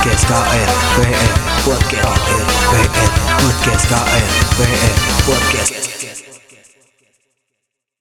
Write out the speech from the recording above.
Podcast started. Podcast Podcast